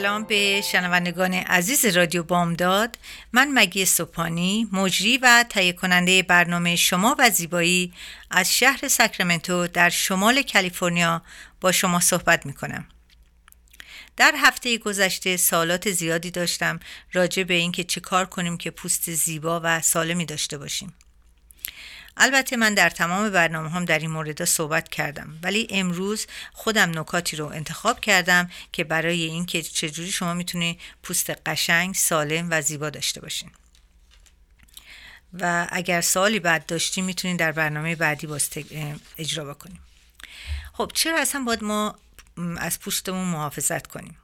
سلام به شنوندگان عزیز رادیو بامداد. من مگی سوپانی مجری و تهیه کننده برنامه شما و زیبایی از شهر ساکرامنتو در شمال کالیفرنیا با شما صحبت می کنم در هفته گذشته سالات زیادی داشتم راجع به اینکه چه کار کنیم که پوست زیبا و سالمی داشته باشیم. البته من در تمام برنامه هم در این مورد صحبت کردم ولی امروز خودم نکاتی رو انتخاب کردم که برای اینکه چجوری شما می‌تونید پوست قشنگ سالم و زیبا داشته باشین. و اگر سالی بعد داشتیم می‌تونید در برنامه بعدی باز اجرا بکنیم خب چرا اصلا باید ما از پوستمون محافظت کنیم؟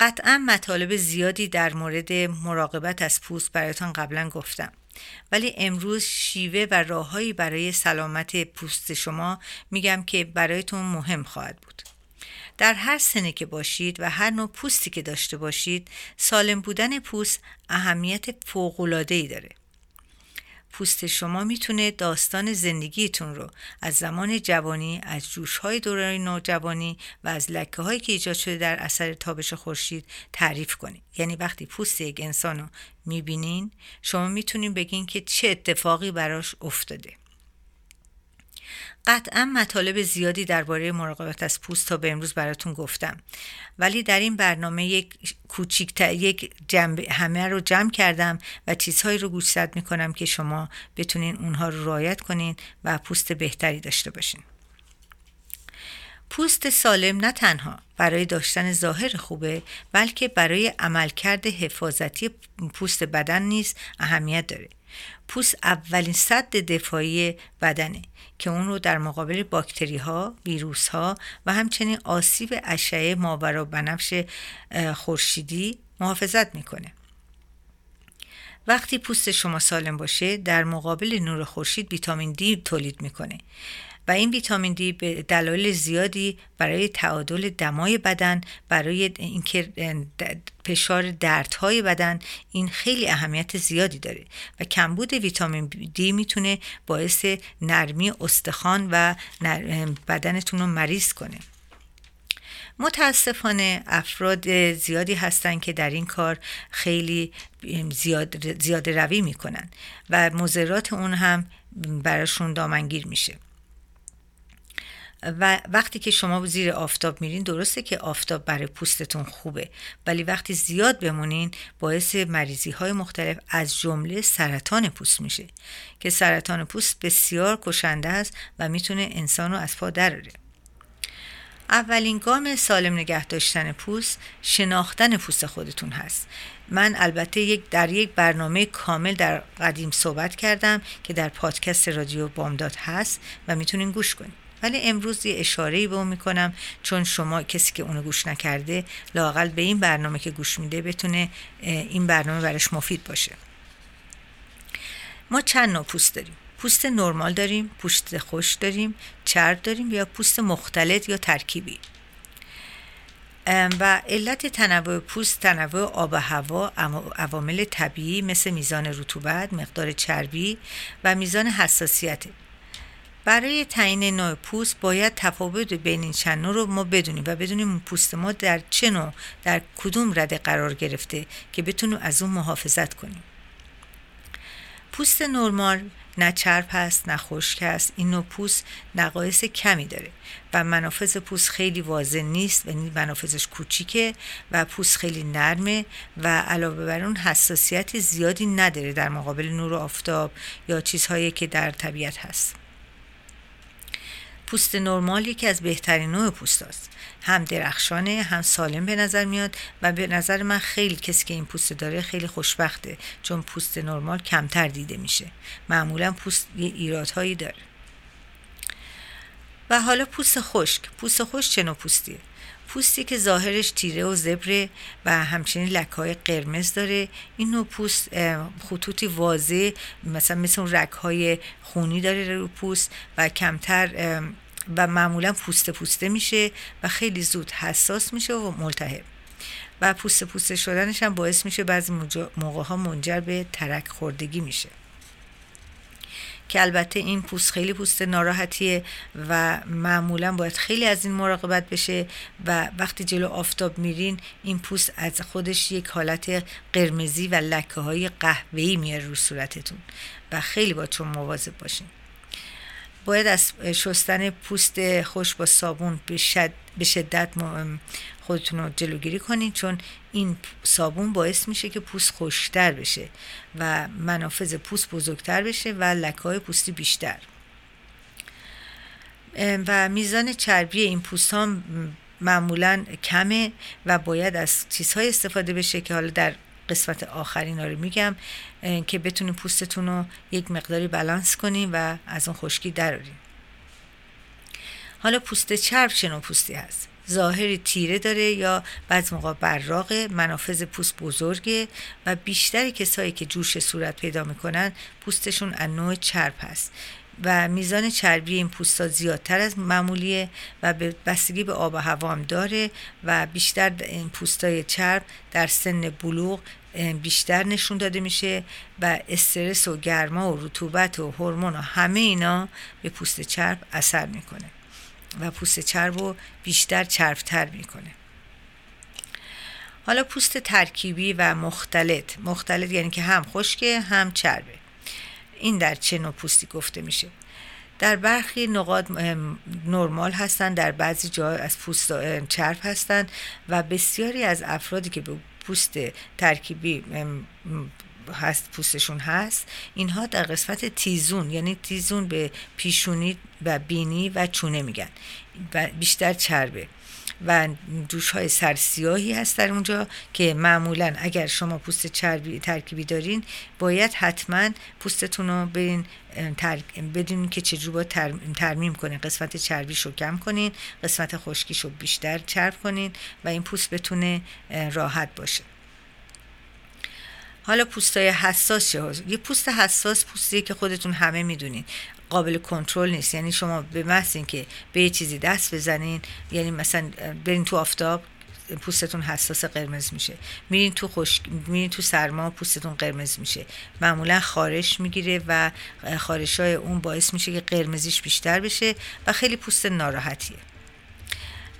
قطعا مطالب زیادی در مورد مراقبت از پوست برایتان قبلا گفتم. ولی امروز شیوه و راههایی برای سلامت پوست شما میگم که برایتون مهم خواهد بود. در هر سنه که باشید و هر نوع پوستی که داشته باشید سالم بودن پوست اهمیت فوق‌العاده‌ای داره. پوست شما می‌تونه داستان زندگیتون رو از زمان جوانی از جوشهای دوران نوجوانی و از لکه هایی که ایجاد شده در اثر تابش خورشید تعریف کنید. یعنی وقتی پوست یک انسان رو می‌بینین شما می‌تونین بگین که چه اتفاقی براش افتاده. قطعا مطالب زیادی درباره مراقبت از پوست تا به امروز براتون گفتم. ولی در این برنامه یک کوچیک یک همه رو جمع کردم و چیزهایی رو گوشزد می‌کنم که شما بتونین اونها رو رعایت کنین و پوست بهتری داشته باشین. پوست سالم نه تنها برای داشتن ظاهر خوبه بلکه برای عملکرد حفاظتی پوست بدن نیز اهمیت داره. پوست اولین صد دفاعی بدنه که اون رو در مقابل باکتری ها، ویروس ها و همچنین آسیب اشعه ماورا بنفش خورشیدی محافظت می‌کنه. وقتی پوست شما سالم باشه در مقابل نور خورشید ویتامین دی تولید می‌کنه و این ویتامین دی به دلایل زیادی برای تعادل دمای بدن برای اینکه فشار دردهای بدن این خیلی اهمیت زیادی داره و کمبود ویتامین دی می‌تونه باعث نرمی استخوان و بدنتون رو مریض کنه. متاسفانه افراد زیادی هستند که در این کار خیلی زیاد, زیاد روی می‌کنن و مضرات اون هم براشون دامنگیر میشه. و وقتی که شما زیر آفتاب میرین درسته که آفتاب برای پوستتون خوبه ولی وقتی زیاد بمونین باعث مریضی های مختلف از جمله سرطان پوست میشه که سرطان پوست بسیار کشنده است و می‌تونه انسان رو از پا دراره اولین گام سالم نگه داشتن پوست شناختن پوست خودتون هست. من البته یک در یک برنامه کامل در قدیم صحبت کردم که در پادکست رادیو بامداد هست و می‌تونین گوش کنید ولی امروز یه اشاره به اون می‌کنم چون شما کسی که اونو گوش نکرده لاقل به این برنامه که گوش میده بتونه این برنامه براش مفید باشه. ما چند نوع پوست داریم؟ پوست نرمال داریم پوست خوش داریم چرب داریم یا پوست مختلط یا ترکیبی؟ و علت تنوع پوست تنوع آب و هوا عوامل طبیعی مثل میزان رطوبت مقدار چربی و میزان حساسیت. برای تعیین نوع پوست باید تفاوت بین این چند نوع رو ما بدونیم و بدونیم پوست ما در چه نوع در کدوم رده قرار گرفته که بتونیم از اون محافظت کنیم. پوست نرمال نه چرب هست نه خشک هست. این نوع پوست نقایص کمی داره و منافذ پوست خیلی واضح نیست و منافذش کوچیکه و پوست خیلی نرمه و علاوه بر اون حساسیت زیادی نداره در مقابل نور و آفتاب یا چیزهایی که در طبیعت هست. پوست نرمال یکی از بهترین نوع پوست است هم درخشانه هم سالم به نظر میاد و به نظر من خیلی کسی که این پوست داره خیلی خوشبخته چون پوست نرمال کمتر دیده میشه. معمولا پوست ایرادهایی داره. و حالا پوست خشک. پوست خشک چه نوع پوستیه؟ پوستی که ظاهرش تیره و زبره و همچنین لکه قرمز داره. این نوع پوست خطوطی واضح مثلا مثل رک های خونی داره رو پوست و کمتر و معمولا پوست پوسته میشه و خیلی زود حساس میشه و ملتهب. و پوست پوسته شدنش هم باعث میشه بعضی موقع ها منجر به ترک خوردگی میشه. که البته این پوست خیلی پوست ناراحتیه و معمولا باید خیلی از این مراقبت بشه و وقتی جلو آفتاب میرین این پوست از خودش یک حالت قرمزی و لکه های قهوه‌ای میاره رو صورتتون و خیلی با چون مواظب باشین. باید از شستن پوست خوش با صابون به شدت خودتون رو جلوگیری کنید چون این صابون باعث میشه که پوست خوشتر بشه و منافذ پوست بزرگتر بشه و لکه های پوستی بیشتر. و میزان چربی این پوست ها معمولا کمه و باید از چیزهای استفاده بشه که حالا در قسمت آخرین رو میگم که بتونیم پوستتون رو یک مقداری بالانس کنیم و از اون خشکی دراریم حالا پوست چرب چه پوستی هست؟ ظاهری تیره داره یا بعض موقع براغ منافذ پوست بزرگه و بیشتری کسایی که جوش صورت پیدا می‌کنن پوستشون از نوع چرب هست. و میزان چربی این پوستا زیادتر از معمولیه و به بستگی به آب و هوا هم داره و بیشتر این پوستای چرب در سن بلوغ بیشتر نشون داده میشه و استرس و گرما و رطوبت و هورمون و همه اینا به پوست چرب اثر می‌کنه و پوست چرب رو بیشتر چربتر می‌کنه. حالا پوست ترکیبی و مختلط. مختلط یعنی که هم خشکه هم چربه. این در چه نوع پوستی گفته میشه. در برخی نقاط نرمال هستند در بعضی جا از پوست چرب هستند و بسیاری از افرادی که به پوست ترکیبی هست پوستشون هست اینها در قسمت تیزون یعنی تیزون به پیشونی و بینی و چونه میگن و بیشتر چربه. و دوش های سرسیاهی هست در اونجا که معمولا اگر شما پوست چربی ترکیبی دارین باید حتما پوستتون رو برین بدونین که چجور با ترمیم کنین. قسمت چربیش رو کم کنین قسمت خشکیش رو بیشتر چرب کنین و این پوست بتونه راحت باشه. حالا پوستای حساس چه یه پوست حساس پوستیه که خودتون همه می‌دونین. قابل کنترل نیست. یعنی شما به محض که به یه چیزی دست بزنین یعنی مثلا برین تو آفتاب پوستتون حساس قرمز میشه. میرین تو خوش میرین تو سرما پوستتون قرمز میشه. معمولا خارش می‌گیره و خارش های اون باعث میشه که قرمزیش بیشتر بشه و خیلی پوست ناراحتیه.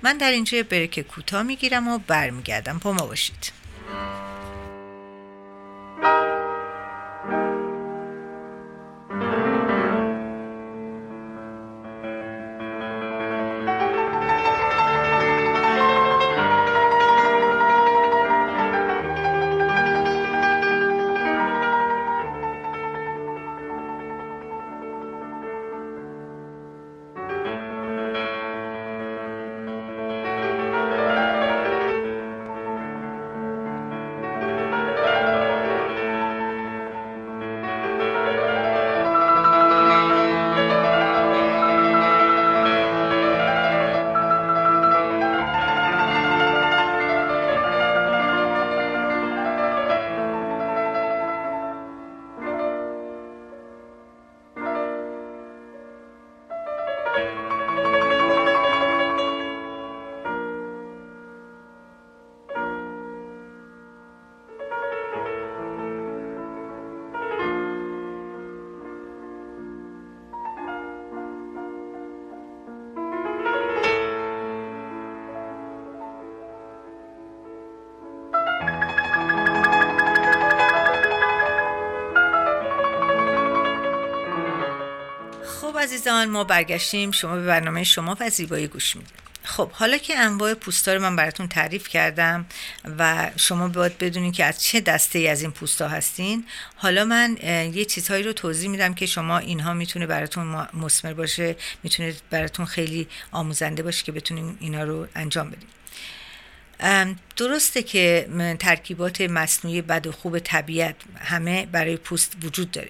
من در اینجا بریک کوتاه می‌گیرم و برمیگردم. با ما باشید. عزیزان ما برگشتیم. شما به برنامه شما و زیبایی گوش می‌دید خب حالا که انواع پوستا رو من براتون تعریف کردم و شما باید بدونید که از چه دسته ای از این پوستا هستین حالا من یه چیزهایی رو توضیح میدم که شما اینها می‌تونه براتون مسمر باشه می‌تونه براتون خیلی آموزنده باشه که بتونین اینا رو انجام بدین درسته که ترکیبات مصنوعی بد و خوب طبیعت همه برای پوست وجود داره.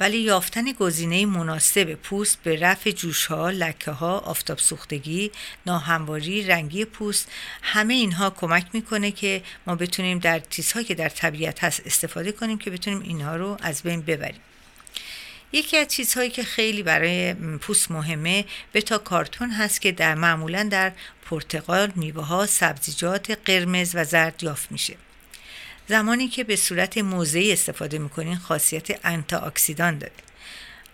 ولی یافتن گزینه مناسب پوست به رفع جوشها، لکه ها، آفتاب سوختگی، ناهمواری، رنگی پوست همه اینها کمک می‌کنه که ما بتونیم در چیزهایی که در طبیعت هست استفاده کنیم که بتونیم اینها رو از بین ببریم. یکی از چیزهایی که خیلی برای پوست مهمه بتا کارتون هست که در معمولا در پرتقال، میوه ها، سبزیجات قرمز و زرد یافت میشه. زمانی که به صورت موضعی استفاده می‌کنین خاصیت آنتی اکسیدان داره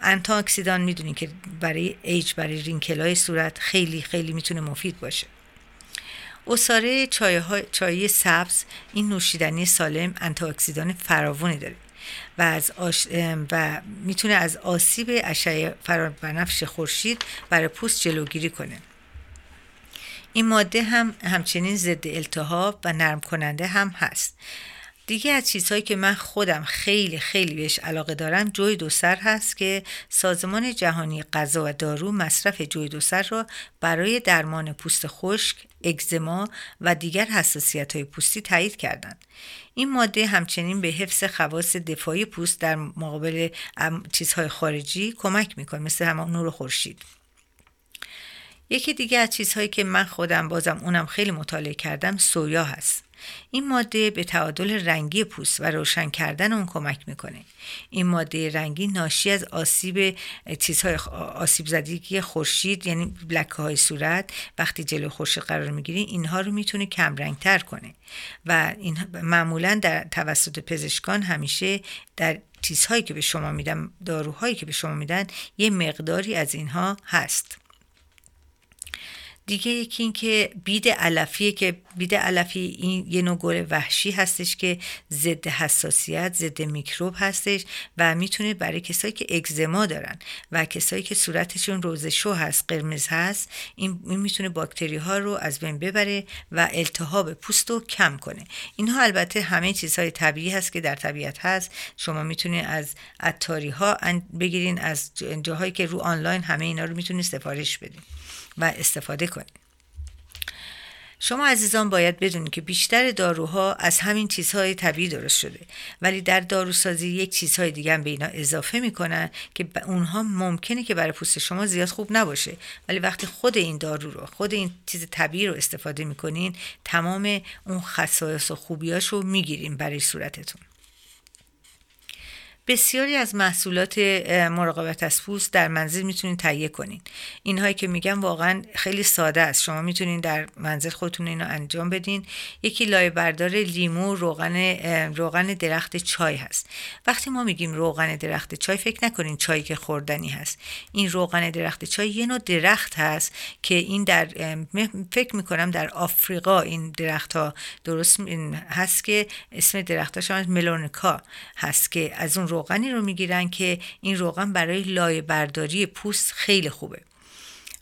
آنتی اکسیدان می‌دونین که برای ایج برای wrinkle های صورت خیلی خیلی می‌تونه مفید باشه. عصاره چای, سبز این نوشیدنی سالم آنتی اکسیدان فراوانی داره و از و می‌تونه از آسیب اشعه فرابنفش خورشید برای پوست جلوگیری کنه. این ماده هم همچنین ضد التهاب و نرم کننده هم هست. دیگه از چیزهایی که من خودم خیلی خیلی بهش علاقه دارم جوی دوسر هست که سازمان جهانی غذا و دارو مصرف جوی دوسر را برای درمان پوست خشک، اگزما و دیگر حساسیت های پوستی تایید کردند. این ماده همچنین به حفظ خواص دفاعی پوست در مقابل چیزهای خارجی کمک می‌کنه مثل همون نور خورشید. یکی دیگه از چیزهایی که من خودم بازم اونم خیلی مطالعه کردم سویا هست. این ماده به تعادل رنگی پوست و روشن کردن اون کمک می‌کنه. این ماده رنگی ناشی از آسیب چیزهای آسیب زدگی خورشید یعنی لکه های صورت وقتی جلو خورشید قرار می‌گیری اینها رو می‌تونه کم رنگ تر کنه و این معمولا در توسط پزشکان همیشه در چیزهایی که به شما میدن داروهایی که به شما میدن یه مقداری از اینها هست. دیگه یکی این که بید علفیه که بید علفی این یه نوع گل وحشی هستش که ضد حساسیت ضد میکروب هستش و می‌تونه برای کسایی که اگزما دارن و کسایی که صورتشون روزشو هست قرمز هست این, می‌تونه باکتری ها رو از بین ببره و التهاب پوست رو کم کنه. اینها البته همه چیزهای طبیعی هست که در طبیعت هست. شما می‌تونید از اتاری ها بگیرین از جاهایی که رو آنلاین همه اینا رو می‌تونید سفارش بدین. و استفاده کنید. شما عزیزان باید بدونید که بیشتر داروها از همین چیزهای طبیعی درست شده ولی در داروسازی یک چیزهای دیگه هم به اینا اضافه می‌کنن که اونها ممکنه که برای پوست شما زیاد خوب نباشه. ولی وقتی خود این دارو رو خود این چیز طبیعی رو استفاده می‌کنین تمام اون خصایص و خوبیاش رو می‌گیرین برای صورتتون. بسیاری از محصولات مراقبت از پوست در منزل می‌تونید تهیه کنین. اینهایی که میگم واقعا خیلی ساده است. شما می‌تونین در منزل خودتون اینو انجام بدین. یکی لایه بردار لیمو روغن روغن درخت چای هست. وقتی ما میگیم روغن درخت چای فکر نکنین چایی که خوردنی هست. این روغن درخت چای یه نوع درخت هست که این در فکر می‌کنم در آفریقا این درخت ها درست هست که اسم درخت ها ملونکا هست که از اون روغنی رو می‌گیرن که این روغن برای لایه برداری پوست خیلی خوبه.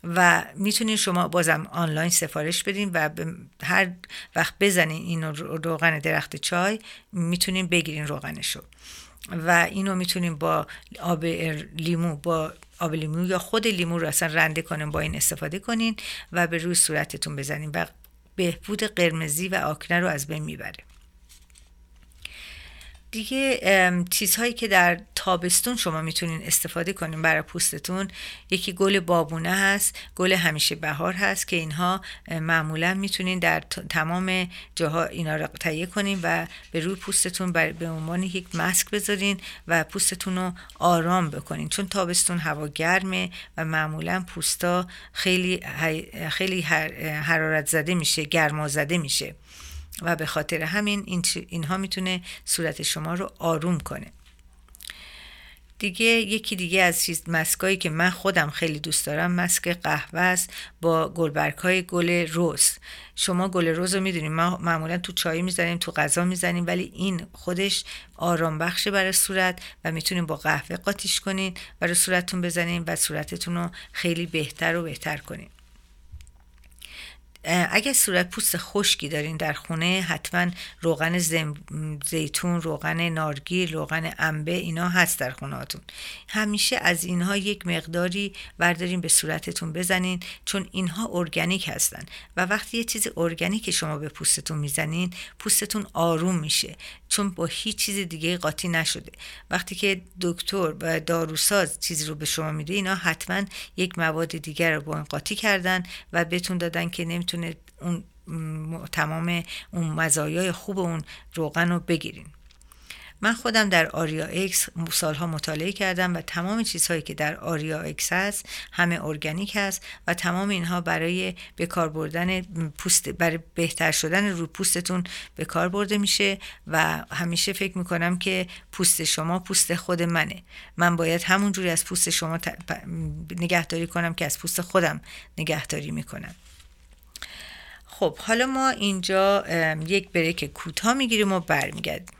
و می‌تونین شما بازم آنلاین سفارش بدین و هر وقت بزنین این روغن درخت چای می‌تونین بگیرین روغنشو. و اینو می‌تونین با آب لیمو با آب لیمو یا خود لیمو رو اصلا رنده کنین با این استفاده کنین و به روی صورتتون بزنین و بهبود قرمزی و آکنه رو از بین می‌بره دیگه چیزهایی که در تابستون شما می‌تونین استفاده کنین برای پوستتون. یکی گل بابونه هست گل همیشه بهار هست که اینها معمولا می‌تونین در تمام جاها اینا رو تهیه کنین و به روی پوستتون به عنوان یک ماسک بذارین و پوستتون رو آرام بکنین. چون تابستون هوا گرمه و معمولا پوستا خیلی خیلی حرارت زده میشه گرما زده میشه. و به خاطر همین این اینها می‌تونه صورت شما رو آروم کنه. دیگه یکی دیگه از چیز مسکایی که من خودم خیلی دوست دارم مسک قهوه است با گلبرگ های گل روز شما گل روز رو می‌دونیم ما معمولا تو چای می‌زنیم تو غذا می‌زنیم ولی این خودش آرام بخشه برای صورت و می‌تونیم با قهوه قاطیش کنین برای صورتتون بزنین و صورتتون رو خیلی بهتر و بهتر کنین. اگر صورت پوست خشکی دارین در خونه حتما روغن زیتون روغن نارگیل روغن انبه اینا هست در خونهاتون همیشه از اینها یک مقداری بردارین به صورتتون بزنین چون اینها ارگانیک هستن. و وقتی یه چیز ارگانیک شما به پوستتون می‌زنین پوستتون آروم میشه چون با هیچ چیز دیگه قاطی نشده. وقتی که دکتر و داروساز چیزی رو به شما میده اینا حتما یک مواد دیگر رو با این قاطی کردن و بهتون دادن که نمی‌تونه اون تمام اون مزایای خوب اون روغن رو بگیرین. من خودم در آریا اکس سالها مطالعه کردم و تمام چیزهایی که در آریا اکس هست همه ارگانیک هست و تمام اینها برای به کار بردن پوست برای بهتر شدن رو پوستتون به کار برده میشه و همیشه فکر می‌کنم که پوست شما پوست خود منه. من باید همونجوری از پوست شما نگهداری کنم که از پوست خودم نگهداری می‌کنم. خب حالا ما اینجا یک بریک کوتاه می‌گیریم و برمیگردیم.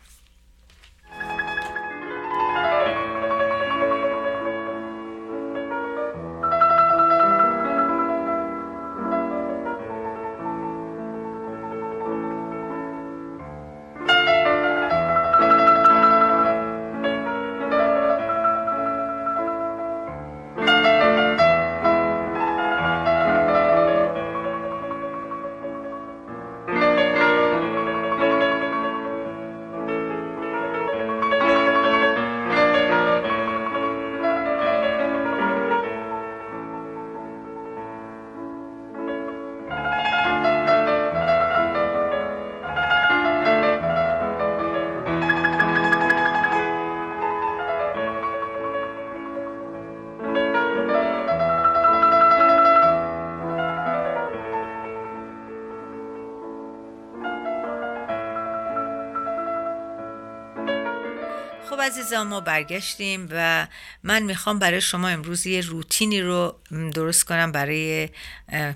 عزیزان ما برگشتیم و من می‌خوام برای شما امروز یه روتینی رو درست کنم برای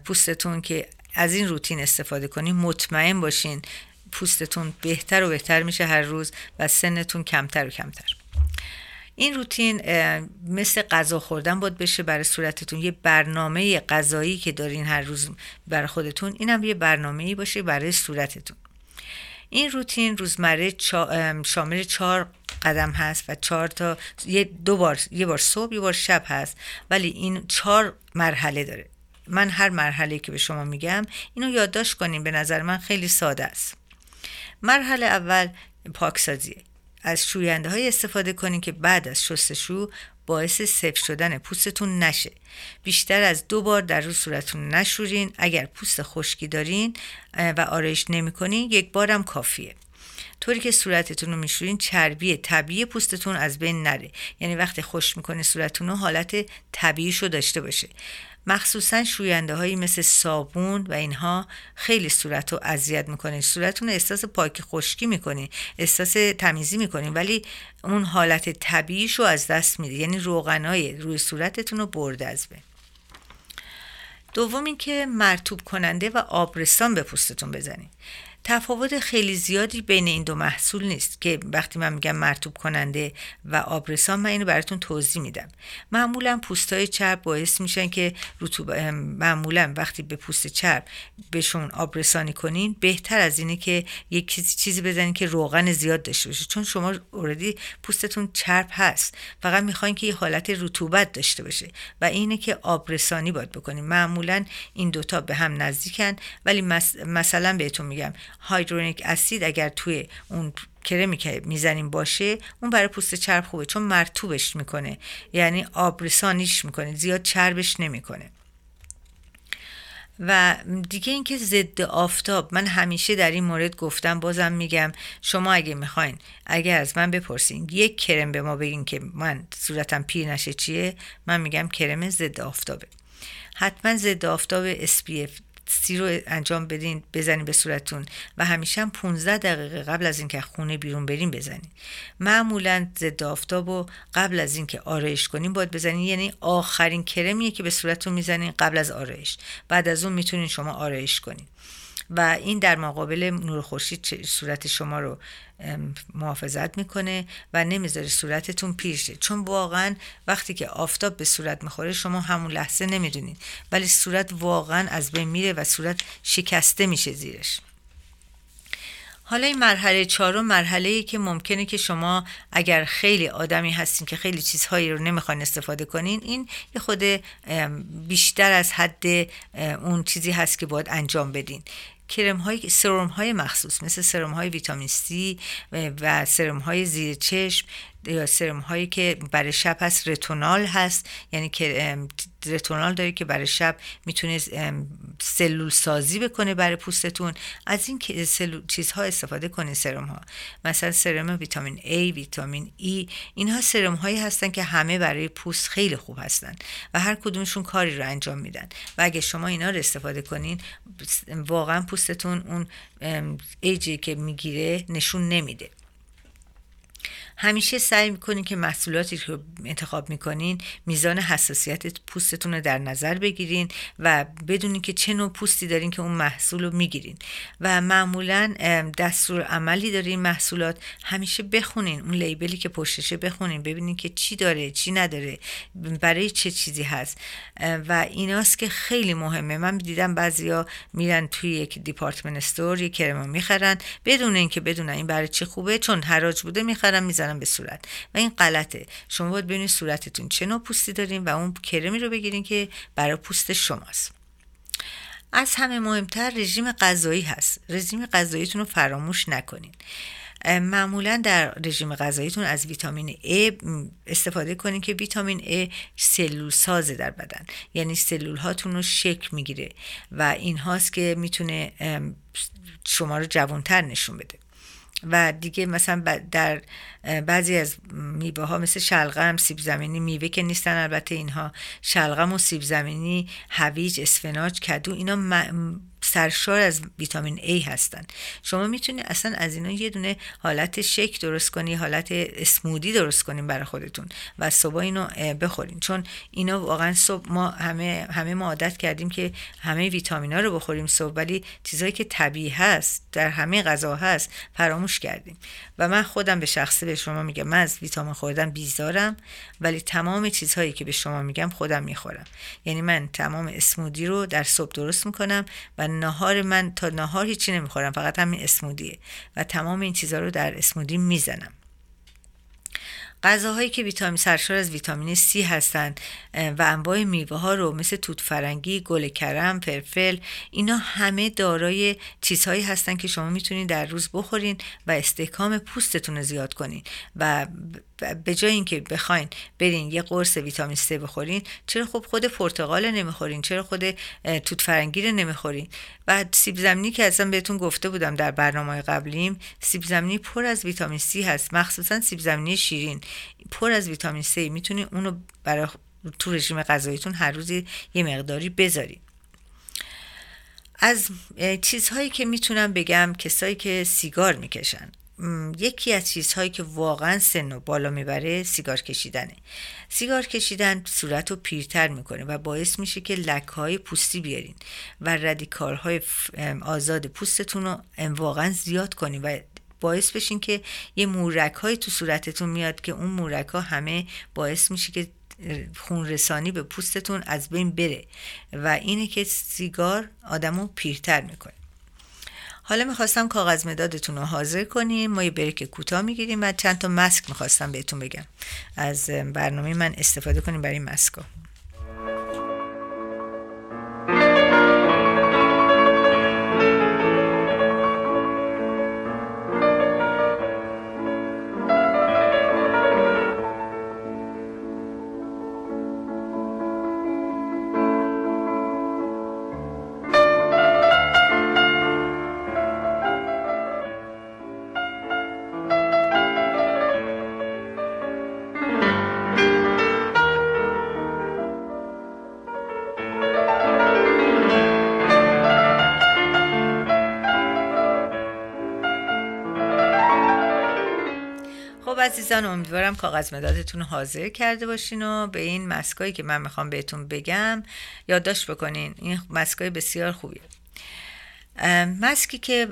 پوستتون که از این روتین استفاده کنیم مطمئن باشین پوستتون بهتر و بهتر میشه هر روز و سنتون کمتر و کمتر. این روتین مثل غذا خوردن باید بشه برای صورتتون. یه برنامه غذایی که دارین هر روز برای خودتون اینم یه برنامه باشه برای صورتتون. این روتین روزمره شامل چهار قدم هست و چهار تا یه دو بار یه بار صبح یه بار شب هست. ولی این چهار مرحله داره. من هر مرحله که به شما میگم اینو یادداشت کنیم به نظر من خیلی ساده است. مرحله اول پاکسازیه. از شوینده های استفاده کنین که بعد از شستشو باعث سفت شدن پوستتون نشه. بیشتر از دو بار در روز صورتتون نشورین. اگر پوست خشکی دارین و آرایش نمی‌کنین یک بارم کافیه. طوری که صورتتون رو میشورین چربی طبیعی پوستتون از بین نره. یعنی وقتی خوش می‌کنه صورتتون رو حالت طبیعیش رو داشته باشه. مخصوصا شوینده هایی مثل صابون و اینها خیلی صورت رو اذیت می‌کنه. صورتتون احساس پاکی خشکی می‌کنه احساس تمیزی می‌کنه ولی اون حالت طبیعیش رو از دست میده. یعنی روغنای روی صورتتون رو برده از بین. دوم اینکه مرتوب کننده و آبرسان به پوستتون بزنید. تفاوت خیلی زیادی بین این دو محصول نیست که وقتی من میگم مرتوب کننده و آبرسان من اینو براتون توضیح میدم. معمولا پوستای چرب باعث میشن که رطوب معمولا وقتی به پوست چرب بهشون آبرسانی کنین بهتر از اینه که یک چیزی بزنین که روغن زیاد داشته باشه. چون شما اوردی پوستتون چرب هست. فقط می‌خواین که یه حالت رطوبت داشته باشه و اینه که آبرسانی باید بکنین. معمولا این دوتا به هم نزدیکن. ولی مثلا بهتون میگم هایدرونیک اسید اگر توی اون کرمی که می‌زنیم باشه اون برای پوست چرب خوبه چون مرتوبش می‌کنه. یعنی آبرسانیش می‌کنه زیاد چربش نمی‌کنه. و دیگه اینکه ضد آفتاب من همیشه در این مورد گفتم بازم میگم شما اگه می‌خواین اگر از من بپرسین یک کرم به ما بگین که من صورتم پیر نشه چیه من میگم کرم ضد آفتابه. حتما ضد آفتاب SPF سی رو انجام بدین بزنین به صورتتون و همیشه هم 15 دقیقه قبل از اینکه خونه بیرون بریم بزنین. معمولا ضد آفتاب و قبل از اینکه آرایش کنین باید بزنین. یعنی آخرین کرمیه که به صورتتون می‌زنین قبل از آرایش. بعد از اون می‌تونین شما آرایش کنین. و این در مقابل نور خورشید صورت شما رو محافظت می‌کنه و نمی‌ذاره صورتتون پیر شه. چون واقعا وقتی که آفتاب به صورت می‌خوره شما همون لحظه نمی‌دونید. ولی صورت واقعا از بین میره و صورت شکسته میشه زیرش. حالا این مرحله چهارم مرحله ای که ممکنه که شما اگر خیلی آدمی هستین که خیلی چیزهایی رو نمی‌خواین استفاده کنین این یه خود بیشتر از حد اون چیزی هست که باید انجام بدین. کرم های سرم های مخصوص مثل سرم های ویتامین C و سرم های زیر چشم یا سرم هایی که برای شب هست رتونال هست یعنی که رتونال داره که برای شب می‌تونه سلول سازی بکنه برای پوستتون. از این چیزها استفاده کنه سرم ها مثلا سرم ویتامین A ویتامین E اینها سرم هایی هستن که همه برای پوست خیلی خوب هستن و هر کدومشون کاری رو انجام میدن. و اگه شما اینا رو استفاده کنین واقعا پوستتون اون ایجی که می‌گیره نشون نمیده. همیشه سعی می‌کنین که محصولاتی که انتخاب می‌کنین میزان حساسیت پوستتون رو در نظر بگیرین و بدونین که چه نوع پوستی دارین که اون محصول رو می‌گیرین. و معمولا دستور عملی دارین محصولات. همیشه بخونین اون لیبلی که پشتشه بخونین ببینین که چی داره چی نداره برای چه چیزی هست. و ایناست که خیلی مهمه. من دیدم بعضیا میرن توی یک دیپارتمنت استور یک کرم می‌خرن. بدون اینکه بدونن این برای چه خوبه چون حراج بوده می‌خرن. می‌زنن به صورت. و این غلطه. شما باید ببینید صورتتون. چه نوع پوستی دارین و اون کرمی رو بگیرین که برای پوست شماست. از همه مهمتر رژیم غذایی هست. رژیم غذاییتون رو فراموش نکنین. معمولا در رژیم غذاییتون از ویتامین A استفاده کنین که ویتامین A سلول سازه در بدن. یعنی سلول هاتون رو شکل می‌گیره و این هاست که می‌تونه شما رو جوانتر نشون بده. و دیگه مثلا در بعضی از میوه ها مثل شلغم سیب زمینی میوه که نیستن البته اینها. شلغم و سیب زمینی هویج اسفناج کدو اینا سرشار از ویتامین A هستن. شما می‌تونید اصلا از اینا یه دونه حالت شک درست کنی حالت اسمودی درست کنیم برای خودتون و صبح اینو بخورین. چون اینا واقعا صبح ما همه همه ما عادت کردیم که همه ویتامینا رو بخوریم صبح ولی چیزایی که طبیعی هست در همه غذا هست فراموش کردیم. و من خودم به شخصه به شما میگم من از ویتامین خوردن بیزارم ولی تمام چیزهایی که به شما میگم خودم می‌خورم. یعنی من تمام اسمودی رو در صبح درست می‌کنم و نهار من تا نهار هیچی نمی‌خورم فقط همین اسمودیه و تمام این چیزها رو در اسمودی می‌زنم. غذاهایی که ویتامین سرشار از ویتامین C هستند و انواع میوه ها رو مثل توت فرنگی، گل کرم، فرفل اینا همه دارای چیزهایی هستند که شما می‌تونید در روز بخورین و استحکام پوستتون رو زیاد کنین و به جای اینکه بخواین برین یه قرص ویتامین C بخورین چرا خب خود پرتقال نمی‌خورین؟ چرا خود توت فرنگی رو نمی‌خورین؟ و سیب زمینی که اصلا بهتون گفته بودم در برنامه قبلیم سیب زمینی پر از ویتامین C هست. مخصوصا سیب زمینی شیرین. پر از ویتامین C می‌تونین اونو برای تو رژیم غذاییتون هر روزی یه مقداری بذارین. از چیزهایی که می‌تونم بگم کسایی که سیگار می‌کشن. یکی از چیزهایی که واقعا سن و بالا می‌بره سیگار کشیدنه. سیگار کشیدن صورت رو پیرتر می‌کنه و باعث میشه که لکه های پوستی بیارین و ردیکال های آزاد پوستتون رو واقعا زیاد کنین و باعث بشین که یه مورک های تو صورتتون میاد که اون مورک ها همه باعث میشه که خون رسانی به پوستتون از بین بره و اینه که سیگار آدمو پیرتر می‌کنه. حالا می‌خواستم کاغذ مدادتون رو حاضر کنیم. ما یه بریک کوتاه می‌گیریم و چند تا مسک می‌خواستم بهتون بگم. از برنامه من استفاده کنیم برای مسکا عزیزان امیدوارم کاغذ مدادتون حاضر کرده باشین و به این ماسکایی که من می‌خوام بهتون بگم یادداشت بکنین. این ماسکای بسیار خوبیه. ماسکی که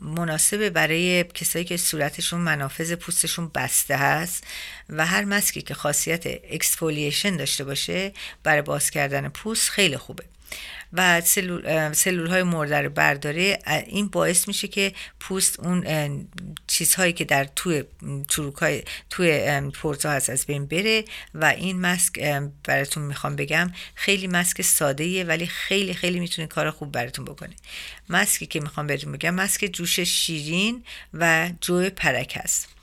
مناسب برای کسایی که صورتشون منافذ پوستشون بسته هست و هر ماسکی که خاصیت exfoliation داشته باشه برای باز کردن پوست خیلی خوبه. و سلول, سلول های مرده رو برداره. این باعث میشه که پوست اون چیزهایی که در توی چروک های توی پورتا هست از بین بره و این مسک براتون می‌خوام بگم خیلی مسک ساده ولی خیلی خیلی می‌تونه کار خوب براتون بکنه. مسکی که می‌خوام بهتون بگم مسک جوش شیرین و جو پرک هست.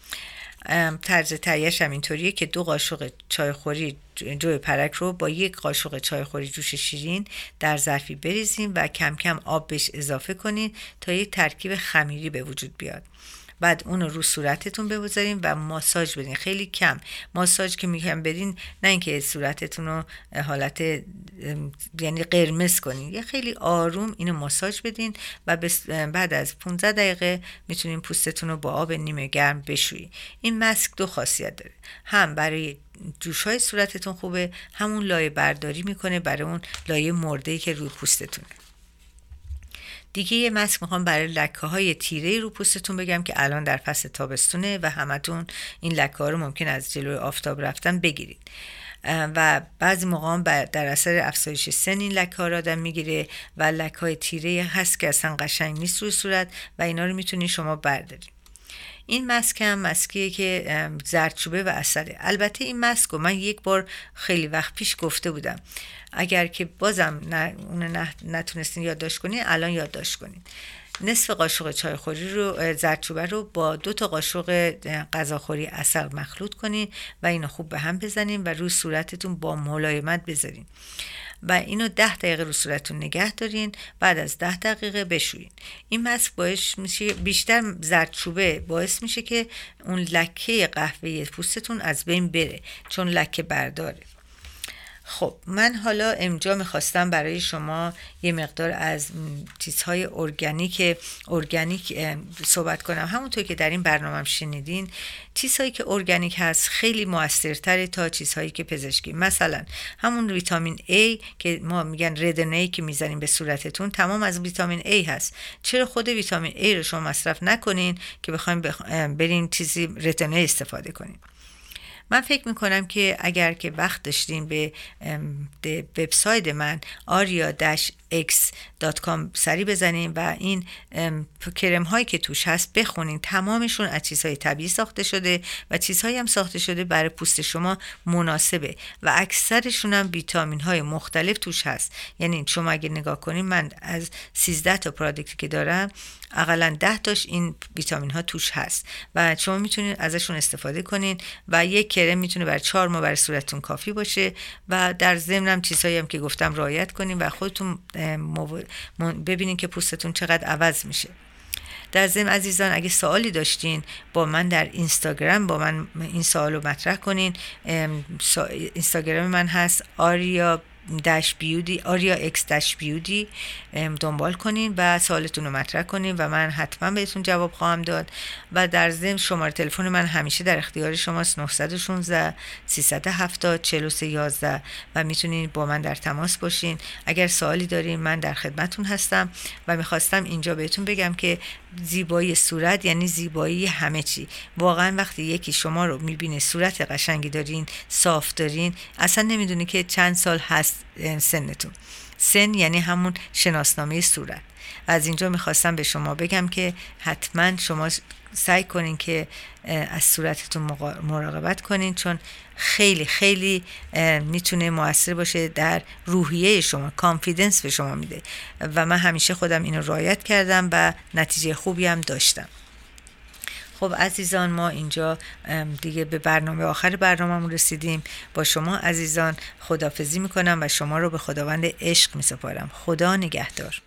طرز تهیهش هم اینطوریه که دو قاشق چایخوری جو پرک رو با یک قاشق چایخوری جوش شیرین در ظرفی بریزیم و کم کم آب بهش اضافه کنین تا یک ترکیب خمیری به وجود بیاد. بعد اون رو صورتتون بگذارین و ماساژ بدین. خیلی کم. ماساژ که میگم بدین نه اینکه صورتتون رو حالت یعنی قرمز کنین. یه خیلی آروم اینو ماساژ بدین و بعد از 15 دقیقه می‌تونین پوستتون رو با آب نیمه گرم بشویی این مسک دو خاصیت داره. هم برای جوش های صورتتون خوبه همون لایه برداری می‌کنه برای اون لایه مرده که روی پوستتونه. دیگه یه مسک می‌خوام برای لکه های تیره رو پوستتون بگم که الان در فصل تابستونه و همتون این لکه ها رو ممکن از جلوی آفتاب رفتن بگیرید. و بعضی موقع در اثر افزایش سن این لکه ها را آدم می‌گیره و لکه های تیره هست که اصلا قشنگ نیست روی صورت و اینا رو می‌تونید شما بردارید. این مسک هم مسکیه که زردچوبه و اثره البته این مسک رو من یک بار خیلی وقت پیش گفته بودم. اگر که بازم نه نتونستین یادداشت کنین الان یادداشت کنین. نصف قاشق چایخوری رو زردچوبه رو با دو تا قاشق غذاخوری اصل مخلوط کنین و اینو خوب به هم بزنین و روی صورتتون با ملایمت بذارین. و اینو ده دقیقه رو صورتتون نگه دارین بعد از ده دقیقه بشویین این ماسک باعث میشه بیشتر زردچوبه باعث میشه که اون لکه قهوه پوستتون از بین بره چون لکه برداره. خب من حالا امجا می‌خواستم برای شما یه مقدار از چیزهای ارگانیک ارگانیک صحبت کنم. همونطور که در این برنامه شنیدین چیزهایی که ارگانیک هست خیلی موثرتره تا چیزهایی که پزشکی. مثلا همون ویتامین A که ما میگن ردنه که می‌زنیم به صورتتون تمام از ویتامین A هست. چرا خود ویتامین A رو شما مصرف نکنین که بخوایم برین چیزی ردنه استفاده کنین؟ من فکر می‌کنم که اگر که وقت داشتین به وبسایت من aria x.com سری بزنین و این کرم هایی که توش هست بخونین. تمامشون از چیزهای طبیعی ساخته شده و چیزهایی هم ساخته شده برای پوست شما مناسبه و اکثرشون هم ویتامین های مختلف توش هست. یعنی شما اگه نگاه کنین من از 13 تا پرادکتی که دارم اقلا 10 تاش این ویتامین ها توش هست و شما می‌تونید ازشون استفاده کنین و یک کرم می‌تونه برای چهار ماه برای صورتتون کافی باشه و در ضمن چیزهایی هم که گفتم رعایت کنین و خودتون ببینین که پوستتون چقدر عوض میشه. در ضمن عزیزان اگه سوالی داشتین با من در اینستاگرام با من این سوال رو مطرح کنین. اینستاگرام من هست آریا داش بیودی آریا اکس داش بیودی دنبال کنین و سوالتون رو مطرح کنین و من حتما بهتون جواب خواهم داد. و در ضمن شماره تلفن من همیشه در اختیار شماست 916 370 4311 و می‌تونین با من در تماس باشین. اگر سوالی دارین من در خدمتون هستم و می‌خواستم اینجا بهتون بگم که زیبایی صورت یعنی زیبایی همه چی. واقعا وقتی یکی شما رو می‌بینه صورت قشنگی دارین صاف دارین اصلا نمی‌دونی که چند سال هست سنتون. سن یعنی همون شناسنامه صورت. و از اینجا می‌خواستم به شما بگم که حتما شما سعی کنین که از صورتتون مراقبت کنین چون خیلی خیلی می‌تونه موثر باشه در روحیه شما کانفیدنس به شما میده. و من همیشه خودم اینو رایت کردم و نتیجه خوبی هم داشتم. خب عزیزان ما اینجا دیگه به برنامه آخر برنامه رسیدیم. با شما عزیزان خدافزی می‌کنم و شما رو به خداوند عشق میسپارم. خدا نگهدار.